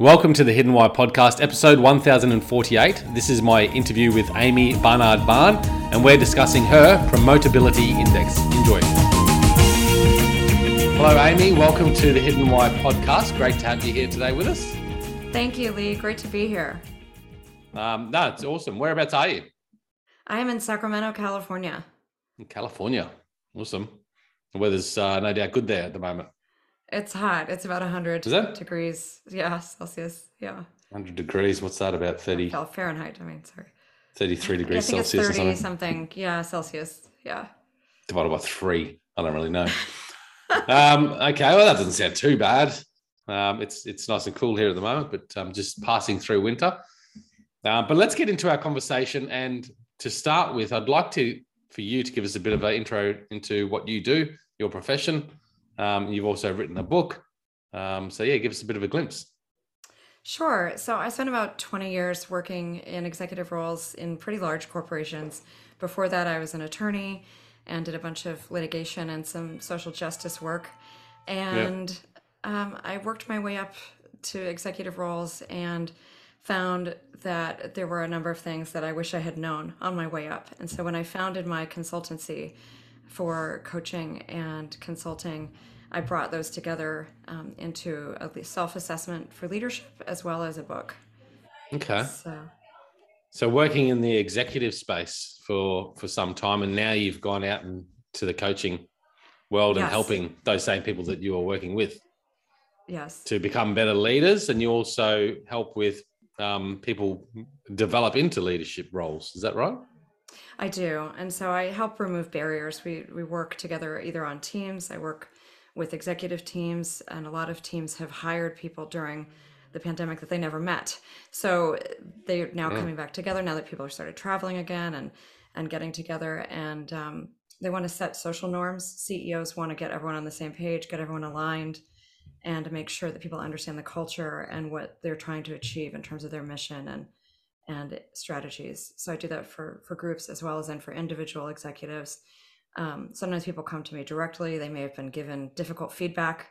Welcome to the Hidden Why podcast, episode 1048. This is my interview with Amy Barnard Barn, and we're discussing her Promotability Index. Enjoy. Hello, Amy. Welcome to the Hidden Why podcast. Great to have you here today with us. Thank you, Leigh. Great to be here. Um, no, it's awesome. Whereabouts are you? I am in Sacramento, California. In California. Awesome. The weather's uh, no doubt good there at the moment. It's hot. It's about 100 Is it? degrees. Yeah, Celsius. Yeah. 100 degrees. What's that? About 30, Well, Fahrenheit. I mean, sorry. 33 I degrees think Celsius it's or 30 something. Yeah, Celsius. Yeah. Divided by three. I don't really know. um, okay, well, that doesn't sound too bad. Um, it's it's nice and cool here at the moment, but um, just passing through winter. Uh, but let's get into our conversation. And to start with, I'd like to for you to give us a bit of an intro into what you do, your profession. Um, you've also written a book. Um, so yeah, give us a bit of a glimpse. Sure. So I spent about 20 years working in executive roles in pretty large corporations. Before that, I was an attorney and did a bunch of litigation and some social justice work. And um, I worked my way up to executive roles and found that there were a number of things that I wish I had known on my way up. And so when I founded my consultancy for coaching and consulting, I brought those together um, into a self assessment for leadership as well as a book. Okay. So, So working in the executive space for for some time, and now you've gone out and to the coaching world and helping those same people that you are working with yes. to become better leaders, and you also help with um, people develop into leadership roles. Is that right? I do. And so I help remove barriers. We we work together either on teams. I work with executive teams and a lot of teams have hired people during the pandemic that they never met. So they're now coming back together now that people are started traveling again and and getting together and um, they want to set social norms. CEOs want to get everyone on the same page, get everyone aligned and make sure that people understand the culture and what they're trying to achieve in terms of their mission and and strategies. So I do that for for groups as well as then for individual executives. Um, sometimes people come to me directly. They may have been given difficult feedback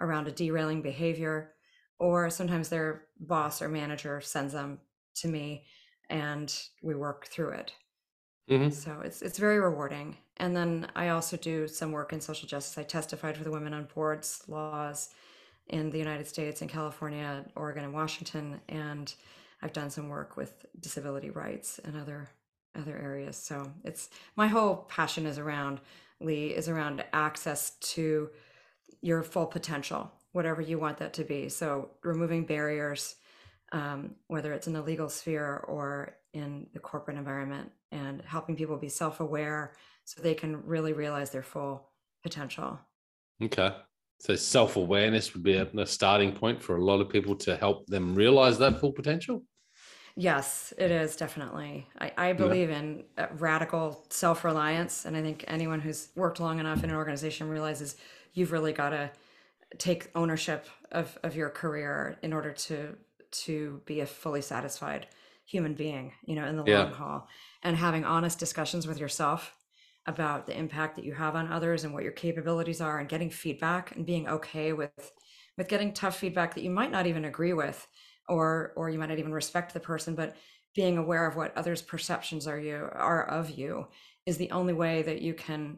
around a derailing behavior, or sometimes their boss or manager sends them to me, and we work through it. Mhm. So it's it's very rewarding. And then I also do some work in social justice. I testified for the Women on Boards laws in the United States, in California, Oregon, and Washington, and I've done some work with disability rights and other other areas. So it's my whole passion is around Leigh is around access to your full potential, whatever you want that to be. So removing barriers, um, whether it's in the legal sphere or in the corporate environment, and helping people be self-aware so they can really realize their full potential. Okay. So self awareness would be a, a starting point for a lot of people to help them realize that full potential. Yes, it is definitely. I, I believe in uh, radical self reliance. And I think anyone who's worked long enough in an organization realizes you've really got to take ownership of, of your career in order to to be a fully satisfied human being, you know, in the Yeah. long haul. And having honest discussions with yourself about the impact that you have on others and what your capabilities are and getting feedback and being okay with with getting tough feedback that you might not even agree with or or you might not even respect the person but being aware of what others perceptions are you are of you is the only way that you can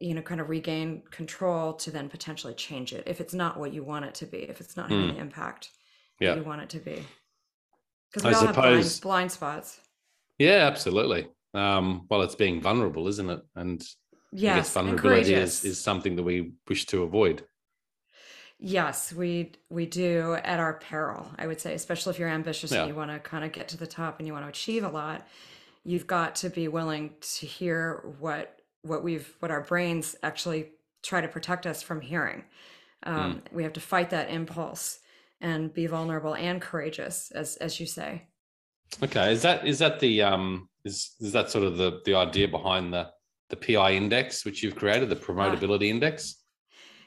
you know kind of regain control to then potentially change it if it's not what you want it to be if it's not having the impact Yeah. that you want it to be because I we all have blind, suppose- blind spots Yeah, absolutely. Um, well, it's being vulnerable, isn't it? And I yes vulnerability is, is something that we wish to avoid. Yes, we we do at our peril, I would say, especially if you're ambitious Yeah. and you want to kind of get to the top and you want to achieve a lot, you've got to be willing to hear what what we've what our brains actually try to protect us from hearing. Um, We have to fight that impulse and be vulnerable and courageous, as as you say. Okay, is that is that the um is is that sort of the the idea behind the the PI index which you've created, the promotability index?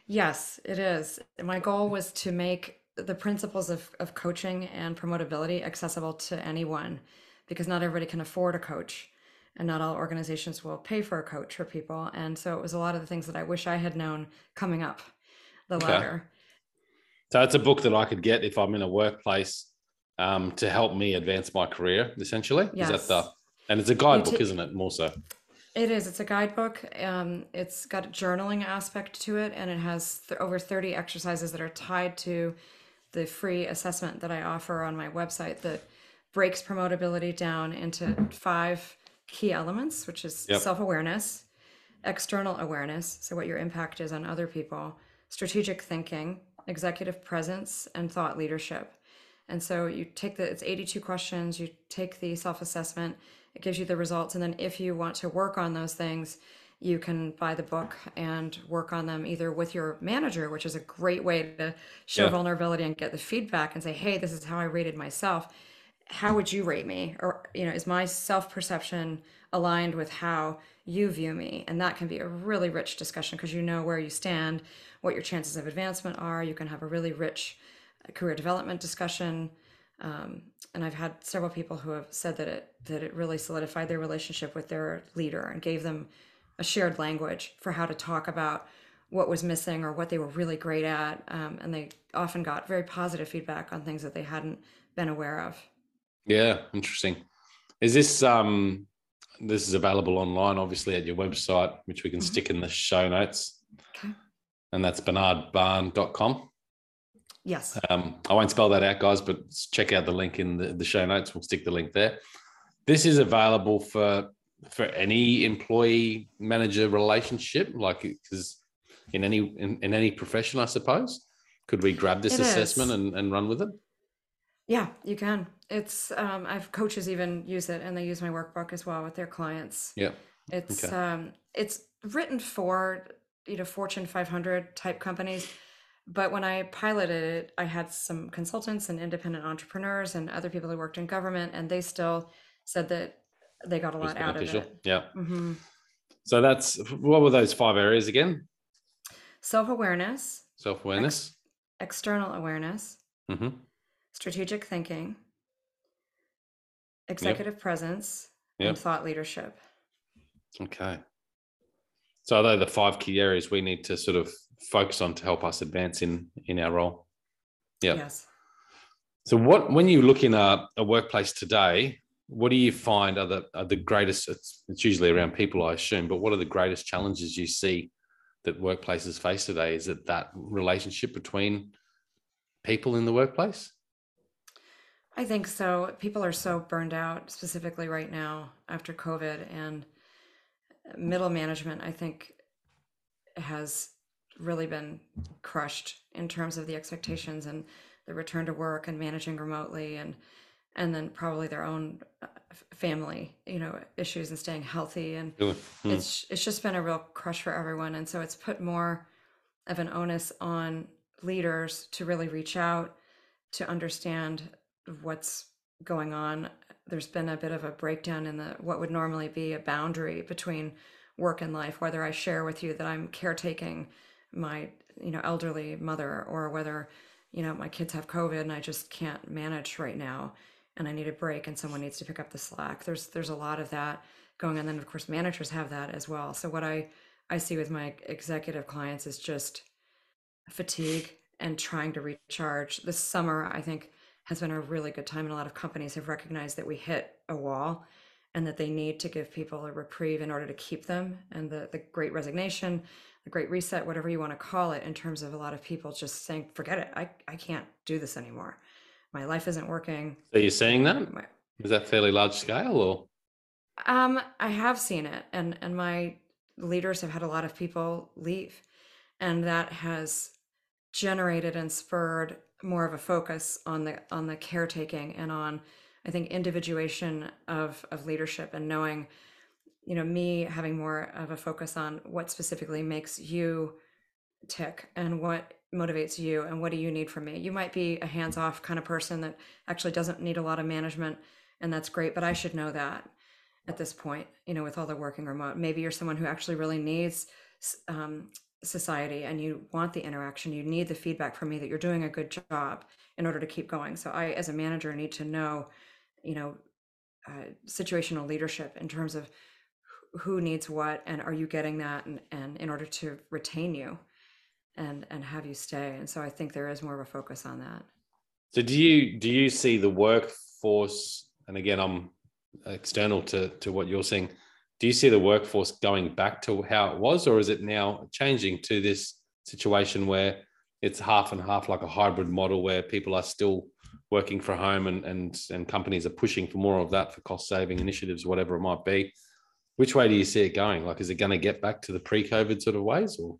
Yes, it is. My goal was to make the principles of, of coaching and promotability accessible to anyone because not everybody can afford a coach and not all organizations will pay for a coach for people. And so it was a lot of the things that I wish I had known coming up the Okay. ladder. So it's a book that I could get if I'm in a workplace um, to help me advance my career, essentially. Yes. Is that the and it's a guidebook, ta- isn't it? More so. It is. It's a guidebook. Um, it's got a journaling aspect to it, and it has th- over 30 exercises that are tied to the free assessment that I offer on my website that breaks promotability down into five key elements, which is Yep. self awareness, external awareness, so what your impact is on other people, strategic thinking, executive presence, and thought leadership. And so you take the, it's 82 questions, you take the self assessment, it gives you the results. And then if you want to work on those things, you can buy the book and work on them either with your manager, which is a great way to show Yeah. vulnerability and get the feedback and say, hey, this is how I rated myself. How would you rate me? Or, you know, is my self perception aligned with how you view me? And that can be a really rich discussion because you know where you stand, what your chances of advancement are. You can have a really rich uh, career development discussion. Um, and I've had several people who have said that it that it really solidified their relationship with their leader and gave them a shared language for how to talk about what was missing or what they were really great at. Um, and they often got very positive feedback on things that they hadn't been aware of. Yeah, interesting. Is this um this is available online, obviously, at your website, which we can Mhm. stick in the show notes. Okay. And that's barnardbahn.com. Yes. Um, I won't spell that out, guys, but check out the link in the, the show notes. We'll stick the link there. This is available for for any employee manager relationship, like because in any in, in any profession, I suppose. Could we grab this It assessment is. and, and run with it? Yeah, you can. It's um, I've coaches even use it, and they use my workbook as well with their clients. Yeah. It's Okay. um, it's written for you know Fortune 500 type companies, but when I piloted it, I had some consultants and independent entrepreneurs and other people who worked in government, and they still said that they got a lot out of it. Yeah. hmm So that's what were those five areas again? Self awareness, Self awareness. external awareness, hmm strategic thinking, executive presence, Yep. and thought leadership. Okay. So are they the five key areas we need to sort of focus on to help us advance in in our role? Yeah. Yes. So what when you look in a, a workplace today, what do you find are the are the greatest? It's, it's usually around people, I assume, but what are the greatest challenges you see that workplaces face today? Is it that relationship between people in the workplace? I think so. People are so burned out, specifically right now after COVID, and middle management, I think, has really been crushed in terms of the expectations and the return to work and managing remotely, and and then probably their own uh, family, you know, issues and staying healthy. And Really? Hmm. it's it's just been a real crush for everyone, and so it's put more of an onus on leaders to really reach out to understand what's going on. There's been a bit of a breakdown in the what would normally be a boundary between work and life, whether I share with you that I'm caretaking my, you know, elderly mother or whether, you know, my kids have COVID and I just can't manage right now and I need a break and someone needs to pick up the slack. There's there's a lot of that going on. Then of course managers have that as well. So what I I see with my executive clients is just fatigue and trying to recharge. This summer, I think, has been a really good time, and a lot of companies have recognized that we hit a wall and that they need to give people a reprieve in order to keep them. And the, the great resignation, the great reset, whatever you want to call it, in terms of a lot of people just saying, forget it, I, I can't do this anymore. My life isn't working. So you're seeing that? My, Is that fairly large scale or? Um, I have seen it, and and my leaders have had a lot of people leave, and that has generated and spurred more of a focus on the on the caretaking and on, I think, individuation of of leadership and knowing, you know, me having more of a focus on what specifically makes you tick and what motivates you and what do you need from me. You might be a hands off kind of person that actually doesn't need a lot of management, and that's great, but I should know that at this point, you know, with all the working remote. Maybe you're someone who actually really needs um, society and you want the interaction. You need the feedback from me that you're doing a good job in order to keep going. So I, as a manager, need to know, you know, uh, situational leadership in terms of who needs what and are you getting that and, and in order to retain you. and and have you stay. And so I think there is more of a focus on that. So do you do you see the workforce? And again, I'm external to to what you're seeing. Do you see the workforce going back to how it was, or is it now changing to this situation where it's half and half, like a hybrid model, where people are still working from home and and and companies are pushing for more of that for cost saving initiatives, whatever it might be? Which way do you see it going? Like, is it going to get back to the pre COVID sort of ways, or?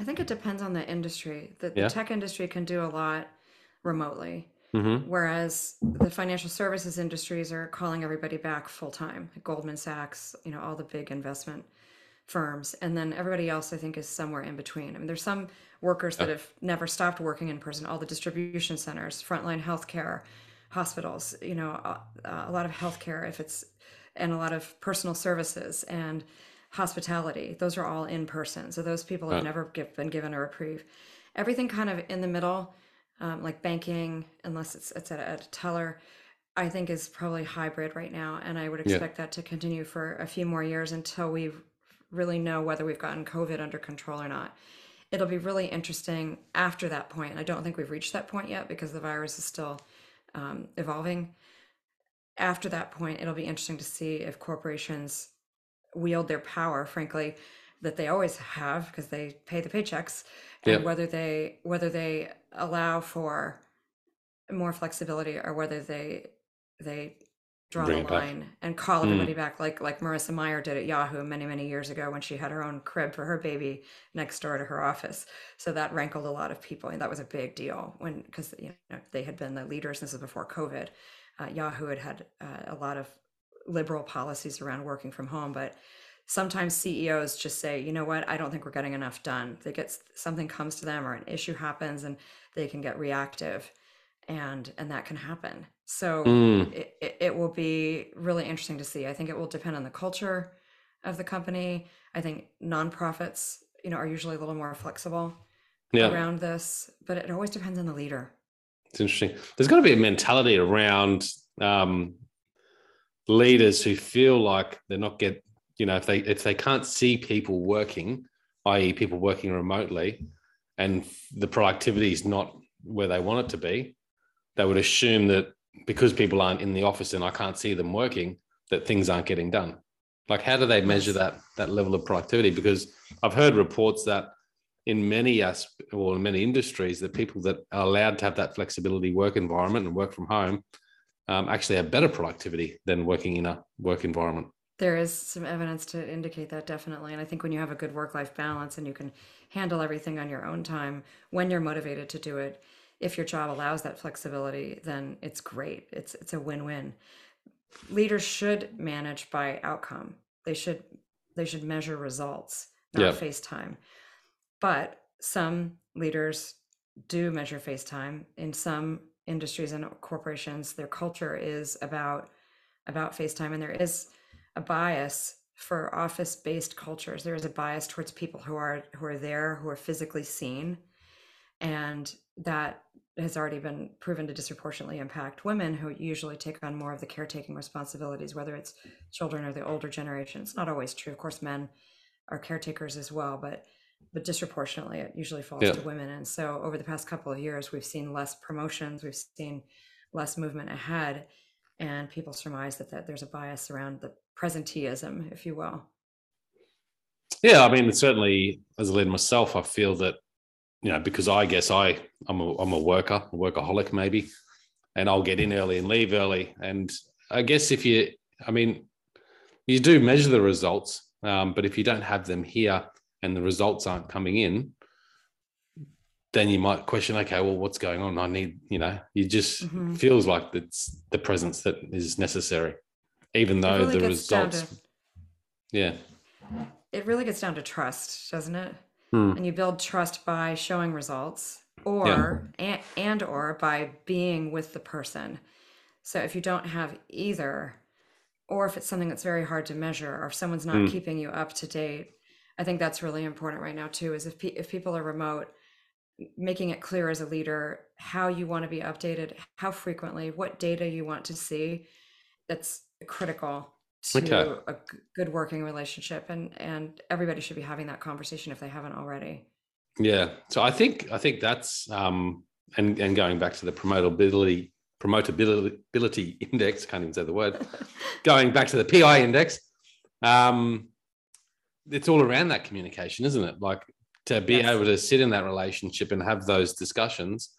I think it depends on the industry. The, Yeah. the tech industry can do a lot remotely, Mhm. whereas the financial services industries are calling everybody back full time. Goldman Sachs, you know, all the big investment firms, and then everybody else, I think, is somewhere in between. I mean, there's some workers that have never stopped working in person. All the distribution centers, frontline healthcare, hospitals, you know, a, a lot of healthcare, if it's, and a lot of personal services and hospitality. Those are all in person. So those people have Right. never give, been given a reprieve. Everything kind of in the middle, um, like banking, unless it's it's at a, at a teller, I think is probably hybrid right now, and I would Yeah. expect that to continue for a few more years until we really know whether we've gotten COVID under control or not. It'll be really interesting after that point. I don't think we've reached that point yet because the virus is still um, evolving. After that point, it'll be interesting to see if corporations wield their power, frankly, that they always have because they pay the paychecks, and Yeah. whether they whether they allow for more flexibility or whether they they draw Bring the it back. line and call Mm. everybody back like like Marissa Mayer did at Yahoo many many years ago when she had her own crib for her baby next door to her office. So that rankled a lot of people, and that was a big deal when because you know they had been the leaders. This is before COVID. Uh, Yahoo had had uh, a lot of liberal policies around working from home, but sometimes CEOs just say, you know what, I don't think we're getting enough done. They get something comes to them or an issue happens, and they can get reactive, and and that can happen. So Mm. it, it, will be really interesting to see. I think it will depend on the culture of the company. I think nonprofits, you know, are usually a little more flexible Yeah. around this, but it always depends on the leader. It's interesting. There's got to be a mentality around um, leaders who feel like they're not get you know if they if they can't see people working, i.e., people working remotely, and the productivity is not where they want it to be, they would assume that because people aren't in the office and I can't see them working, that things aren't getting done. Like, how do they measure that that level of productivity? Because I've heard reports that in many asp- or in many industries that people that are allowed to have that flexibility work environment and work from home um, actually have better productivity than working in a work environment. There is some evidence to indicate that definitely. And I think when you have a good work life balance and you can handle everything on your own time when you're motivated to do it, if your job allows that flexibility, then it's great. It's it's a win-win. Leaders should manage by outcome. They should they should measure results, not Yeah. face time. But some leaders do measure face time. In some industries and corporations, their culture is about about FaceTime, and there is a bias for office-based cultures. There is a bias towards people who are who are there, who are physically seen, and that has already been proven to disproportionately impact women who usually take on more of the caretaking responsibilities, whether it's children or the older generation. It's not always true. Of course, men are caretakers as well, but but disproportionately it usually falls Yeah. to women. And so over the past couple of years, we've seen less promotions, we've seen less movement ahead, and people surmise that, that there's a bias around the presenteeism, if you will. Yeah, I mean, certainly as a leader myself, I feel that you know because I guess I I'm a I'm a worker, a workaholic maybe, and I'll get in early and leave early. And I guess if you, I mean, you do measure the results, um, but if you don't have them here and the results aren't coming in, then you might question, okay, well, what's going on? I need, you know, you just Mhm. feels like it's the presence that is necessary, even though really the results, to yeah. it really gets down to trust, doesn't it? Hmm. And you build trust by showing results or and, and or by being with the person. So if you don't have either or if it's something that's very hard to measure or if someone's not Hmm. keeping you up to date, I think that's really important right now too is if pe- if people are remote making it clear as a leader how you want to be updated, how frequently, what data you want to see that's critical to Okay. a g- good working relationship and and everybody should be having that conversation if they haven't already Yeah. So I think I think that's um and and going back to the promotability promotability index, can't even say the word. going back to the PI index, um, it's all around that communication, isn't it? Like to be yes. able to sit in that relationship and have those discussions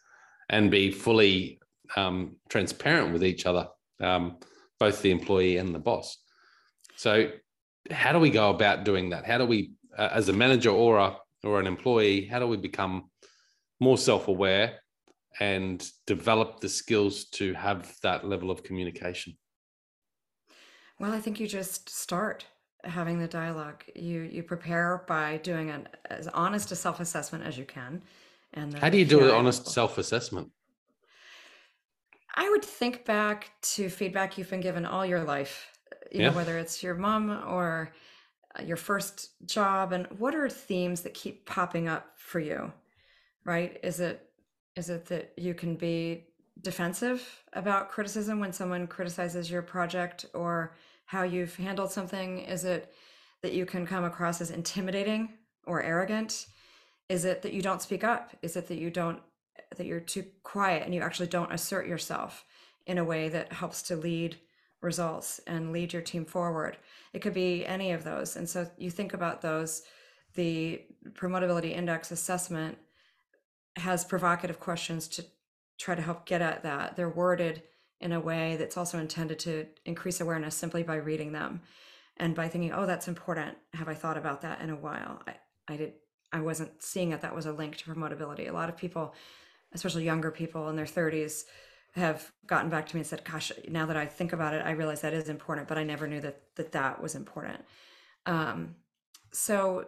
and be fully um, transparent with each other, um, both the employee and the boss. So, how do we go about doing that? How do we, uh, as a manager or a or an employee, how do we become more self-aware and develop the skills to have that level of communication? Well, I think you just start having the dialogue. You you prepare by doing an as honest a self assessment as you can. And how do you do an honest self assessment? I would think back to feedback you've been given all your life, you yeah. know, whether it's your mom or uh, your first job, and what are themes that keep popping up for you, right? Is it is it that you can be defensive about criticism when someone criticizes your project or how you've handled something? Is it that you can come across as intimidating or arrogant? Is it that you don't speak up? Is it that you don't that you're too quiet and you actually don't assert yourself in a way that helps to lead results and lead your team forward? It could be any of those. And so you think about those the promotability index assessment has provocative questions to try to help get at that. They're worded in a way that's also intended to increase awareness simply by reading them and by thinking, oh, that's important. Have I thought about that in a while? I, I did I wasn't seeing that that was a link to promotability. A lot of people, especially younger people in their 30s, have gotten back to me and said, "Gosh, now that I think about it, I realize that is important, but I never knew that that that was important." Um, so,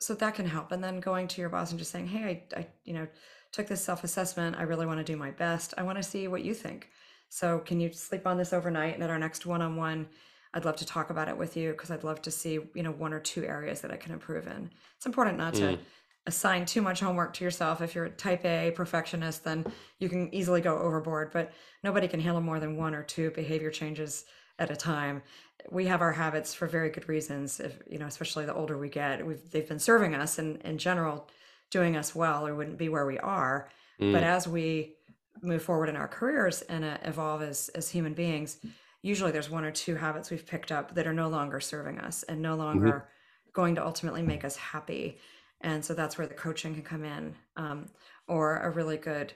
so that can help. And then going to your boss and just saying, "Hey, I, I you know, took this self assessment. I really want to do my best. I want to see what you think." So, can you sleep on this overnight? And at our next one on one, I'd love to talk about it with you because I'd love to see, you know, one or two areas that I can improve in. It's important not mm. to assign too much homework to yourself. If you're a type A perfectionist, then you can easily go overboard, but nobody can handle more than one or two behavior changes at a time. We have our habits for very good reasons. If you know, especially the older we get, we've they've been serving us and in general doing us well, or wouldn't be where we are. Mm. But as we move forward in our careers and uh, evolve as as human beings usually there's one or two habits we've picked up that are no longer serving us and no mm-hmm. longer mm-hmm. going to ultimately make us happy and so that's where the coaching can come in um, or a really good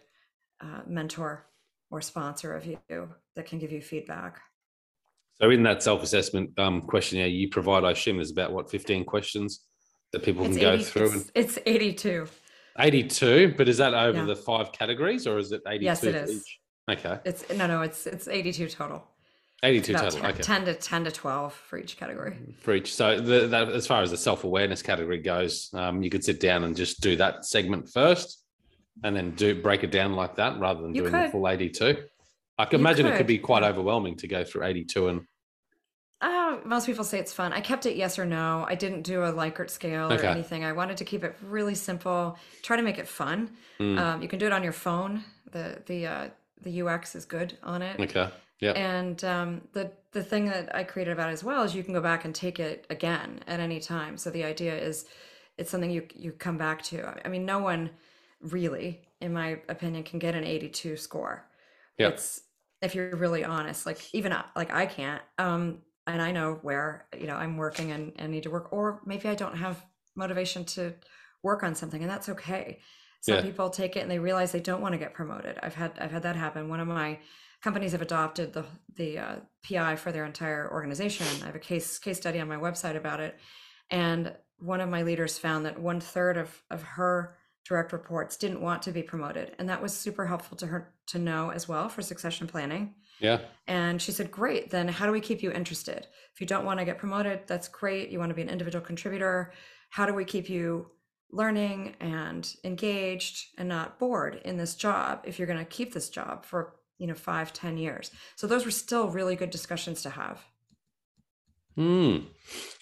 uh, mentor or sponsor of you that can give you feedback so in that self-assessment um, questionnaire you provide i assume there's about what 15 questions that people it's can 80, go through it's, and... it's 82 82, but is that over yeah. the five categories or is it 82 yes, it is. Each? Okay. It's no, no, it's it's 82 total. 82 total. 10, okay. 10 to 10 to 12 for each category. For each. So the, that, as far as the self-awareness category goes, um, you could sit down and just do that segment first and then do break it down like that rather than you doing could. the full 82. I can you imagine could. it could be quite overwhelming to go through 82 and uh, most people say it's fun. I kept it yes or no. I didn't do a Likert scale or anything. I wanted to keep it really simple. Try to make it fun. Mm. Um, you can do it on your phone. The the uh, the UX is good on it. Okay. Yeah. And um, the the thing that I created about it as well is you can go back and take it again at any time. So the idea is it's something you you come back to. I mean, no one really, in my opinion, can get an 82 score. Yeah. It's if you're really honest, like even like I can't. Um, and I know where you know I'm working and, and need to work, or maybe I don't have motivation to work on something, and that's okay. Some yeah. people take it and they realize they don't want to get promoted. I've had I've had that happen. One of my companies have adopted the the uh, PI for their entire organization. I have a case case study on my website about it, and one of my leaders found that one third of of her direct reports didn't want to be promoted, and that was super helpful to her to know as well for succession planning. Yeah. And she said, "Great. Then how do we keep you interested? If you don't want to get promoted, that's great. You want to be an individual contributor. How do we keep you?" learning and engaged and not bored in this job if you're going to keep this job for you know five ten years so those were still really good discussions to have hmm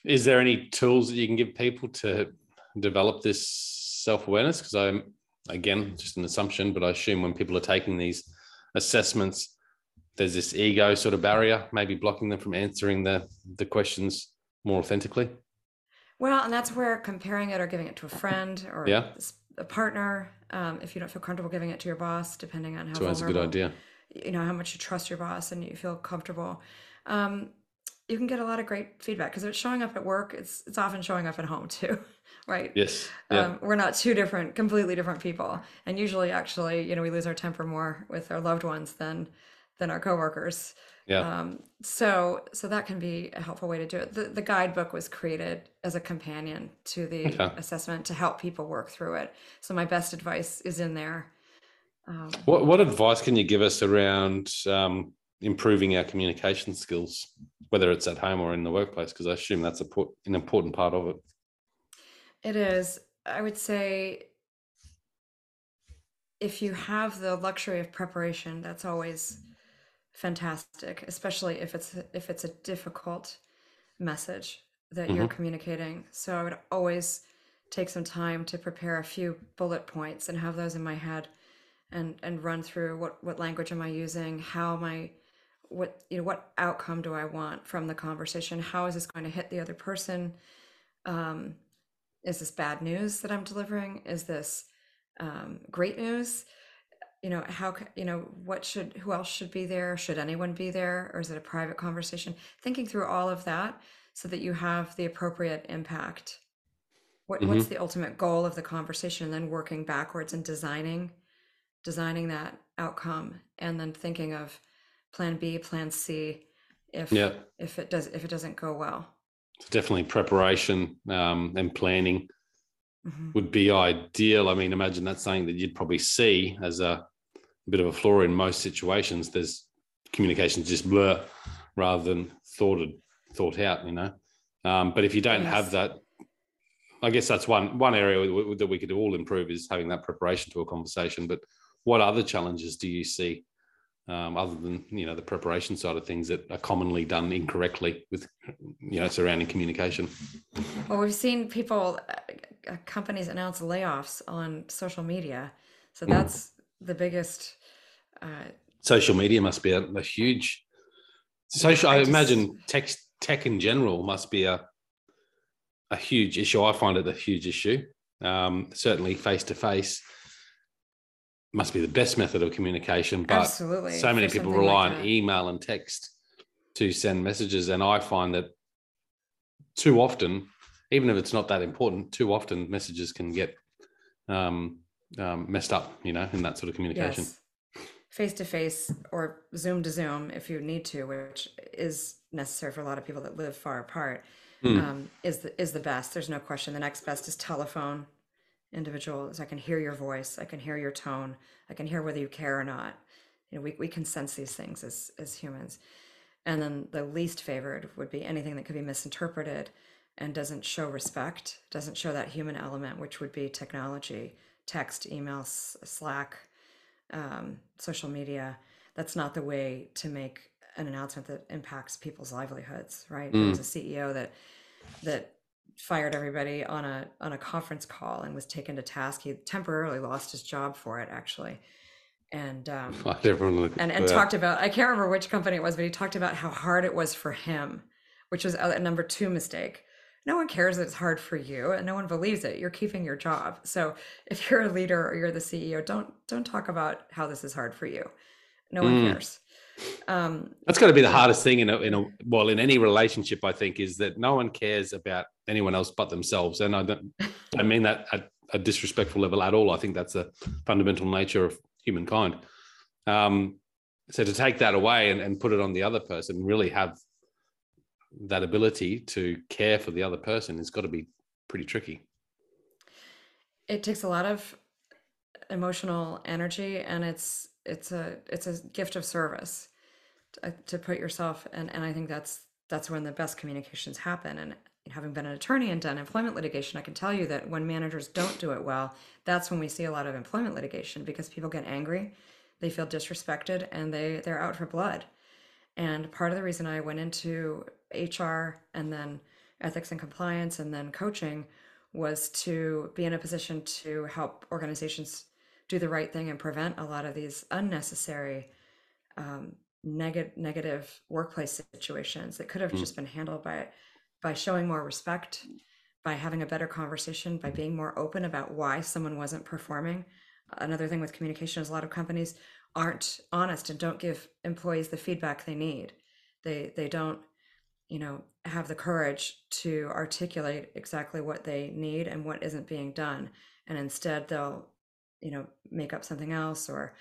is there any tools that you can give people to develop this self-awareness because i'm again just an assumption but i assume when people are taking these assessments there's this ego sort of barrier maybe blocking them from answering the the questions more authentically well and that's where comparing it or giving it to a friend or yeah a partner, um, if you don't feel comfortable giving it to your boss, depending on how So that's a good idea. you know, how much you trust your boss and you feel comfortable, um, you can get a lot of great feedback because if it's showing up at work, it's it's often showing up at home too, right? Yes. Yeah. Um, we're not two different, completely different people, and usually, actually, you know, we lose our temper more with our loved ones than than our coworkers. yeah. Um, so so that can be a helpful way to do it. The the guidebook was created as a companion to the Okay. assessment to help people work through it. So my best advice is in there. Um, What what advice can you give us around um, improving our communication skills, whether it's at home or in the workplace? Because I assume that's a, an important part of it. it is, I would say, if you have the luxury of preparation, that's always fantastic, especially if it's if it's a difficult message that you're communicating. So I would always take some time to prepare a few bullet points and have those in my head and and run through what what language am I using, how am I what you know what outcome do I want from the conversation? How is this going to hit the other person? Um, is this bad news that I'm delivering? Is this um, great news? You know, how, you know, what should, who else should be there? Should anyone be there? Or is it a private conversation? Thinking through all of that so that you have the appropriate impact. What, what's the ultimate goal of the conversation? And then working backwards and designing, designing that outcome and then thinking of plan B, plan C, if, Yeah. if it does, if it doesn't go well. So definitely preparation um, and planning Mhm. would be ideal. I mean, imagine that's something that you'd probably see as a, bit of a flaw in most situations. There's communications just blur rather than thoughted, thought out. You know, um, but if you don't have that, I guess that's one one area w- that we could all improve is having that preparation to a conversation. But what other challenges do you see? Um, other than you know the preparation side of things that are commonly done incorrectly with you know surrounding communication. Well, we've seen people, uh, companies announce layoffs on social media. So Mm. that's the biggest. Uh, social media must be a, a huge social. I, I just- imagine tech tech in general must be a a huge issue. I find it a huge issue. Um, certainly, face to face must be the best method of communication, but absolutely. so many for people rely like on email and text to send messages, and I find that too often, even if it's not that important, too often messages can get um, um, messed up. You know, in that sort of communication. Face to face or Zoom to Zoom if you need to, which is necessary for a lot of people that live far apart, Mm. um, is the is the best. There's no question. The next best is telephone. Individuals, I can hear your voice, I can hear your tone, I can hear whether you care or not. You know, we, we can sense these things as as humans. And then the least favored would be anything that could be misinterpreted and doesn't show respect, doesn't show that human element, which would be technology, text, email, Slack, um, social media. That's not the way to make an announcement that impacts people's livelihoods, right? There was a CEO that that fired everybody on a on a conference call and was taken to task. He temporarily lost his job for it, actually, and um, Everyone, and and talked about I can't remember which company it was, but he talked about how hard it was for him, which was a number two mistake. No one cares that it's hard for you, and no one believes it. You're keeping your job. So if you're a leader or you're the CEO, don't don't talk about how this is hard for you. No one Mm. cares. Um, That's got to be the hardest thing in a, in a well in any relationship. I think is that no one cares about anyone else but themselves, and I don't I mean that at a disrespectful level at all. I think that's a fundamental nature of humankind. Um, so to take that away and, and put it on the other person, really have that ability to care for the other person, has got to be pretty tricky. it takes a lot of emotional energy and it's it's a it's a gift of service to, uh, to put yourself and and i think that's that's when the best communications happen and having been an attorney and done employment litigation i can tell you that when managers don't do it well that's when we see a lot of employment litigation because people get angry they feel disrespected and they they're out for blood and part of the reason i went into hr and then ethics and compliance and then coaching was to be in a position to help organizations do the right thing and prevent a lot of these unnecessary um, negative negative workplace situations that could have Mm. just been handled by by showing more respect by having a better conversation, by being more open about why someone wasn't performing. Another thing with communication is a lot of companies aren't honest and don't give employees the feedback they need. They they don't, you know, have the courage to articulate exactly what they need and what isn't being done. And instead they'll, you know, make up something else or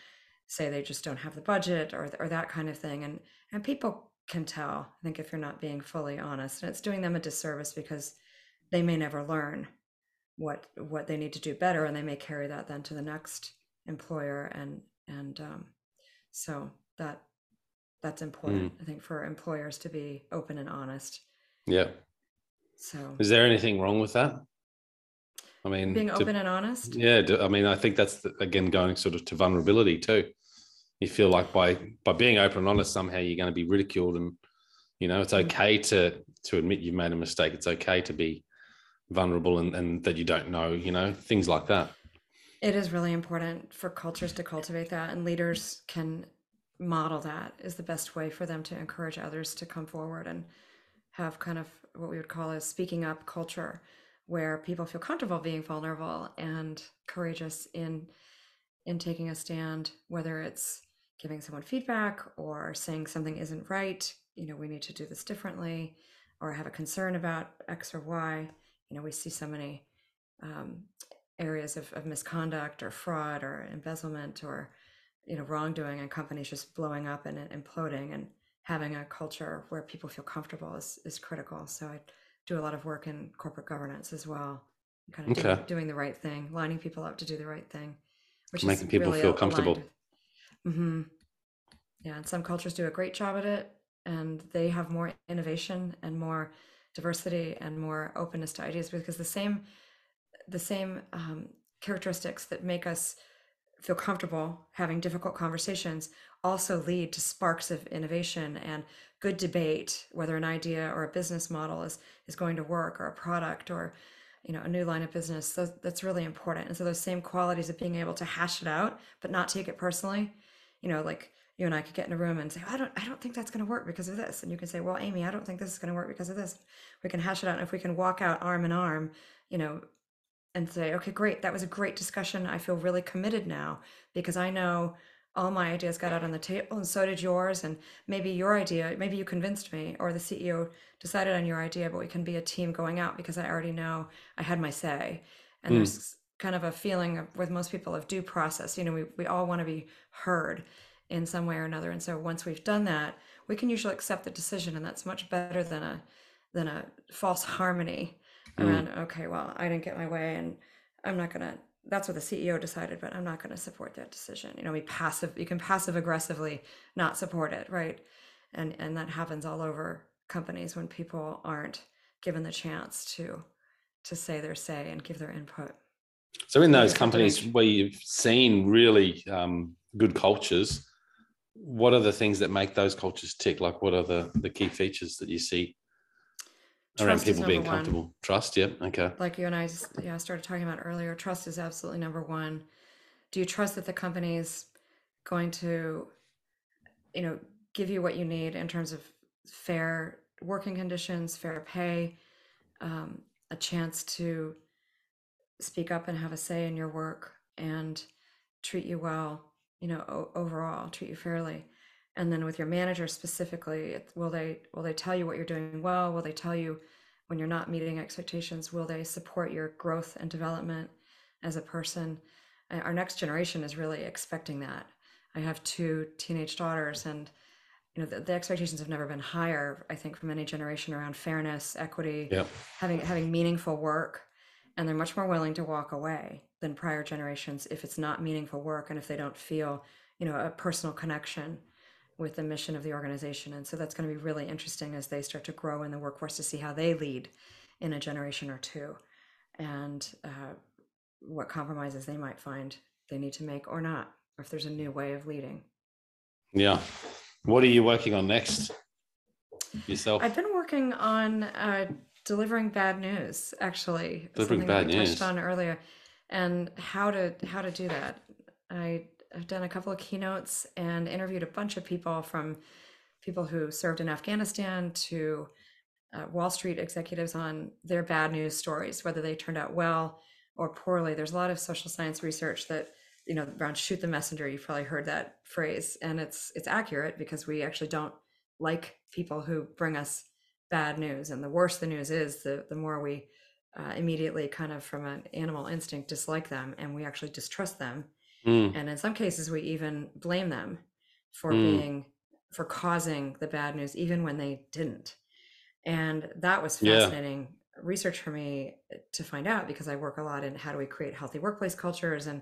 say they just don't have the budget or or that kind of thing. And and people can tell, I think, if you're not being fully honest. And it's doing them a disservice because they may never learn what what they need to do better and they may carry that then to the next employer and and um, so that that's important Mm. i think for employers to be open and honest Yeah. so Is there anything wrong with that? I mean, being to- open and honest yeah. I mean, I think that's the, again going sort of to vulnerability too. You feel like by by being open and honest, somehow you're going to be ridiculed, and you know it's Mm. okay to to admit you've made a mistake. It's okay to be vulnerable and, and that you don't know. You know things like that. It is really important for cultures to cultivate that and leaders can model that is the best way for them to encourage others to come forward and have kind of what we would call a speaking up culture where people feel comfortable being vulnerable and courageous in in taking a stand whether it's giving someone feedback or saying something isn't right you know we need to do this differently or have a concern about x or y you know we see so many um, areas of, of misconduct or fraud or embezzlement or you know wrongdoing and companies just blowing up and imploding and having a culture where people feel comfortable is, is critical so i do a lot of work in corporate governance as well kind of doing, Okay. doing the right thing lining people up to do the right thing which Making people feel comfortable. mm-hmm. yeah and some cultures do a great job at it and they have more innovation and more diversity and more openness to ideas because the same the same um, characteristics that make us feel comfortable having difficult conversations also lead to sparks of innovation and good debate whether an idea or a business model is is going to work or a product or you know a new line of business. So that's really important. And so those same qualities of being able to hash it out but not take it personally you know like you and i could get in a room and say i don't i don't think that's going to work because of this. And you can say well Amii i don't think this is going to work because of this. We can hash it out. And if we can walk out arm in arm you know and say, okay, great, that was a great discussion. I feel really committed now because I know all my ideas got out on the table and so did yours. And maybe your idea, maybe you convinced me or the CEO decided on your idea, but we can be a team going out because I already know I had my say. And Mm. there's kind of a feeling of, with most people of due process. You know, we, we all want to be heard in some way or another. And so once we've done that, we can usually accept the decision. And that's much better than a, than a false harmony Mm. okay well i didn't get my way and i'm not gonna that's what the ceo decided but i'm not gonna support that decision you know we passive you can passive aggressively not support it right and and that happens all over companies when people aren't given the chance to to say their say and give their input So in those companies where you've seen really um, good cultures, what are the things that make those cultures tick? Like what are the, the key features that you see around Trust is people being one. comfortable? Trust, yeah. Okay. like you and I yeah started talking about earlier, trust is absolutely number one. Do you trust that the company's going to, you know, give you what you need in terms of fair working conditions, fair pay, um, a chance to speak up and have a say in your work and treat you well, you know, o- overall, treat you fairly. And then with your manager specifically, it- will they will they tell you what you're doing well? Will they tell you when you're not meeting expectations? Will they support your growth and development as a person? Our next generation is really expecting that. I have two teenage daughters, and you know the, the expectations have never been higher. I think from any generation around fairness, equity, Yeah. having having meaningful work, and they're much more willing to walk away than prior generations if it's not meaningful work and if they don't feel you know a personal connection with the mission of the organization. And so that's going to be really interesting as they start to grow in the workforce to see how they lead in a generation or two and uh, what compromises they might find they need to make or not, or if there's a new way of leading. Yeah. What are you working on next yourself? I've been working on uh, delivering bad news, actually, Delivering something bad news. touched on earlier, and how to how to do that. I have done a couple of keynotes and interviewed a bunch of people from people who served in Afghanistan to uh, Wall Street executives on their bad news stories, whether they turned out well or poorly. There's a lot of social science research that you know around shoot the messenger. You've probably heard that phrase, and it's it's accurate because we actually don't like people who bring us bad news, and the worse the news is, the the more we uh, immediately kind of from an animal instinct dislike them, and we actually distrust them, Mm, and in some cases we even blame them for Mm. being for causing the bad news, even when they didn't. And that was yeah. fascinating research for me uh, to find out because I work a lot in how do we create healthy workplace cultures and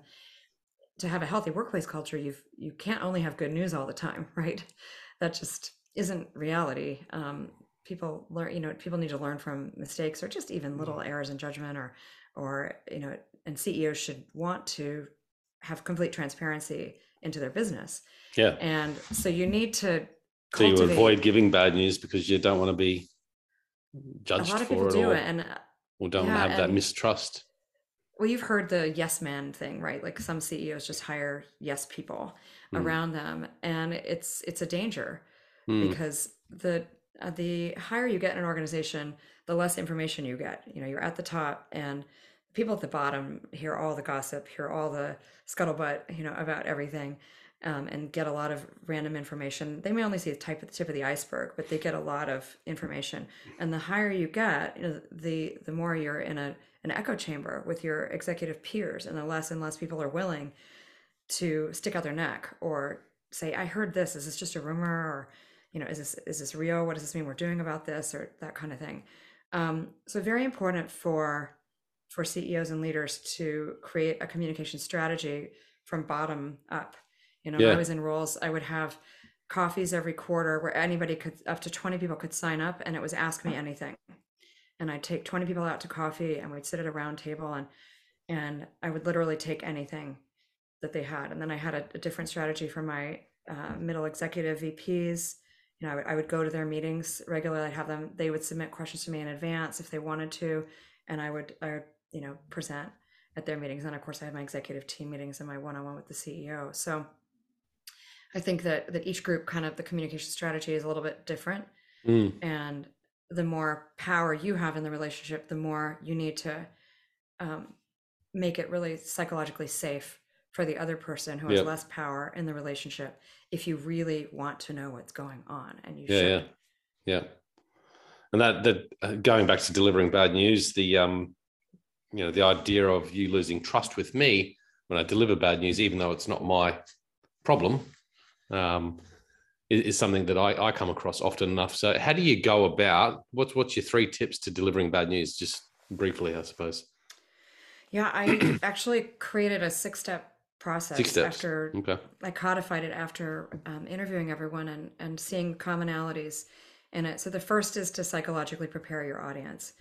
to have a healthy workplace culture you've you can't only have good news all the time right? That just isn't reality. Um, people learn you know people need to learn from mistakes or just even little errors in judgment or or you know and ceos should want to have complete transparency into their business Yeah. and so you need to So you avoid giving bad news because you don't want to be a judged lot of people for it do or, it and uh, or don't yeah, have that mistrust. Well, you've heard the yes man thing, right? Like some CEOs just hire yes people Mm. around them, and it's it's a danger Mm, because the uh, the higher you get in an organization, the less information you get. You know, you're at the top, and people at the bottom hear all the gossip, hear all the scuttlebutt, you know, about everything, um, and get a lot of random information. They may only see the type of the tip of the iceberg, but they get a lot of information. And the higher you get, you know, the the more you're in a an echo chamber with your executive peers, and the less and less people are willing to stick out their neck or say, "I heard this. Is this just a rumor?" or you know, is this is this real? What does this mean we're doing about this, or that kind of thing. Um, so very important for for CEOs and leaders to create a communication strategy from bottom up. You know, Yeah. I was in roles, I would have coffees every quarter where anybody could up to 20 people could sign up and it was ask me anything. And i'd take 20 people out to coffee and we'd sit at a round table and and i would literally take anything that they had. And then i had a, a different strategy for my uh, middle executive vps you know I would, I would go to their meetings regularly. I'd have them they would submit questions to me in advance if they wanted to. And i would i would you know present at their meetings and of course i have my executive team meetings and my one-on-one with the ceo so i think that that each group kind of the communication strategy is a little bit different mm, and the more power you have in the relationship the more you need to um, make it really psychologically safe for the other person who has Yep. less power in the relationship if you really want to know what's going on and you Yeah, yeah. should Yeah. And that that uh, going back to delivering bad news, the um, you know, the idea of you losing trust with me when I deliver bad news, even though it's not my problem, um, is, is something that I, I come across often enough. So, how do you go about what's what's your three tips to delivering bad news? Just briefly, I suppose. yeah i actually created a six step process Six steps. after Okay. I codified it after um, interviewing everyone and, and seeing commonalities in it. So the first is to psychologically prepare your audience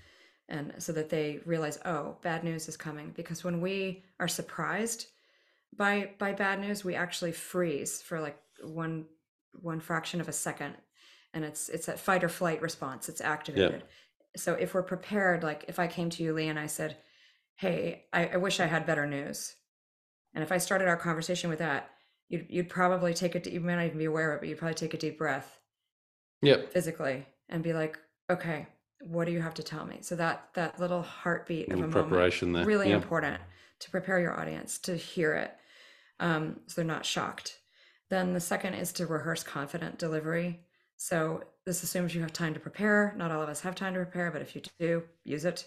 and so that they realize, oh, bad news is coming. Because when we are surprised by by bad news, we actually freeze for like one one fraction of a second. And it's it's that fight or flight response. It's activated. So if we're prepared, like if I came to you, Leigh, and I said, Hey, I, I wish I had better news. And if I started our conversation with that, you'd you'd probably take it. You may not even be aware of it, but you'd probably take a deep breath Yep. physically and be like, "Okay, what do you have to tell me?" So that that little heartbeat of a Little moment, preparation there. really Yep. important to prepare your audience to hear it, um, so they're not shocked. Then the second is to rehearse confident delivery. So this assumes you have time to prepare. Not all of us have time to prepare, but if you do, use it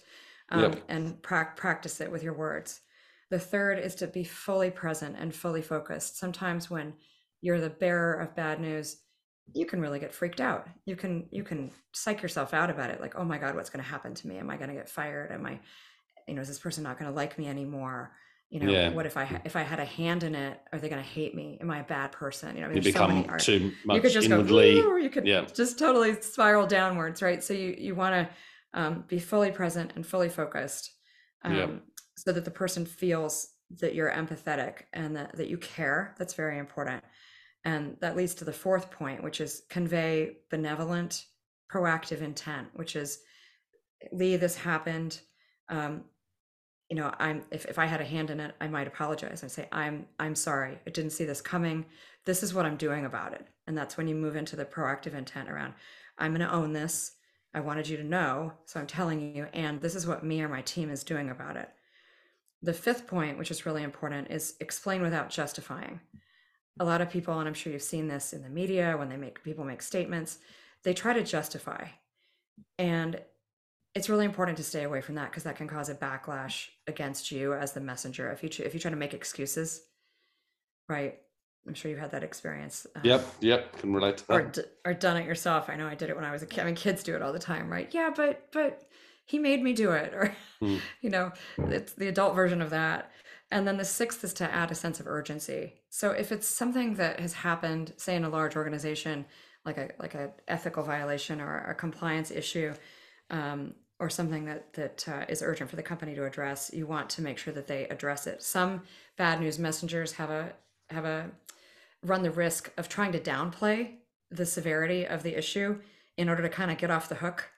um, Yep. and prac practice it with your words. The third is to be fully present and fully focused. Sometimes when you're the bearer of bad news, you can really get freaked out. You can you can psych yourself out about it. Like, oh my God, what's going to happen to me? Am I going to get fired? Am I, you know, is this person not going to like me anymore? You know, Yeah. what if I if I had a hand in it? Are they going to hate me? Am I a bad person? You know, I mean, You there's so become too much you could just inwardly. go, you could yeah. just totally spiral downwards, right? So you you want to um, be fully present and fully focused, um, Yeah. so that the person feels that you're empathetic and that that you care. That's very important, and that leads to the fourth point, which is convey benevolent, proactive intent, which is Leigh, this happened. Um, you know, I'm if, if I had a hand in it, I might apologize. I say, I'm I'm sorry. I didn't see this coming. This is what I'm doing about it. And that's when you move into the proactive intent around I'm gonna own this I wanted you to know, so I'm telling you, and this is what me or my team is doing about it. The fifth point, which is really important, is explain without justifying. A lot of people, and I'm sure you've seen this in the media when they make people make statements, they try to justify. And it's really important to stay away from that because that can cause a backlash against you as the messenger. If you if you try to make excuses, right? I'm sure you've had that experience. Um, yep, yep, can relate to that. Or, or done it yourself. I know I did it when I was a kid. I mean, kids do it all the time, right? Yeah, but but he made me do it, or mm. you know, it's the adult version of that. And then the sixth is to add a sense of urgency. So if it's something that has happened, say in a large organization, like a like a ethical violation or a compliance issue, um, or something that that uh, is urgent for the company to address, you want to make sure that they address it. Some bad news messengers have a have a run the risk of trying to downplay the severity of the issue in order to kind of get off the hook.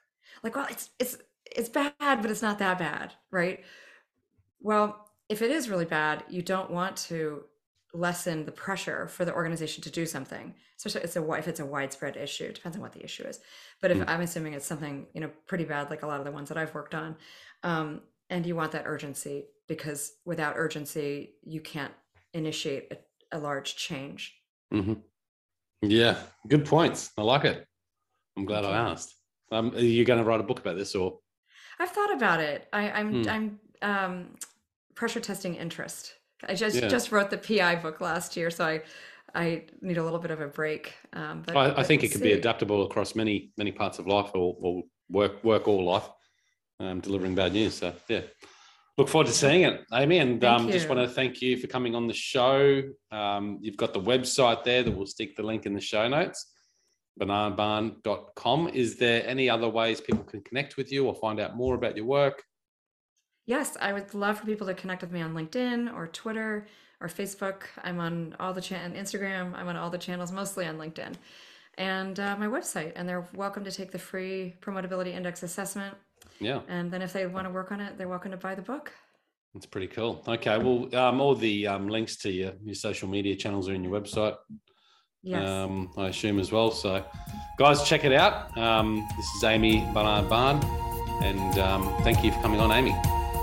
Like, well, it's it's it's bad, but it's not that bad, right? Well, if it is really bad, you don't want to lessen the pressure for the organization to do something. Especially it's a if it's a widespread issue. It depends on what the issue is. But if mm. I'm assuming it's something you know pretty bad, like a lot of the ones that I've worked on, um, and you want that urgency because without urgency, you can't initiate a, a large change. Mm-hmm. Yeah, good points. I like it. I'm glad I asked. Um, are you going to write a book about this, or? I've thought about it. I, I'm mm. I'm um, pressure testing interest. I just yeah. just wrote the PI book last year, so I I need a little bit of a break. Um, but I, I think it could be adaptable across many many parts of life, or, or work work all life, um, delivering bad news. So yeah, look forward to seeing it, Amii. And um, just want to thank you for coming on the show. Um, you've got the website there that we'll stick the link in the show notes barnardbahn.com. Is there any other ways people can connect with you or find out more about your work? Yes, I would love for people to connect with me on LinkedIn or Twitter or Facebook. I'm on all the channels, Instagram. I'm on all the channels, mostly on LinkedIn, and uh, my website. And they're welcome to take the free Promotability Index assessment. Yeah. And then if they want to work on it, they're welcome to buy the book. That's pretty cool. Okay, well, um, all the um, links to your, your social media channels are in your website. Yes. Um, I assume as well. So, guys, check it out. Um, this is Amy Barnard Barn, and um, thank you for coming on, Amii.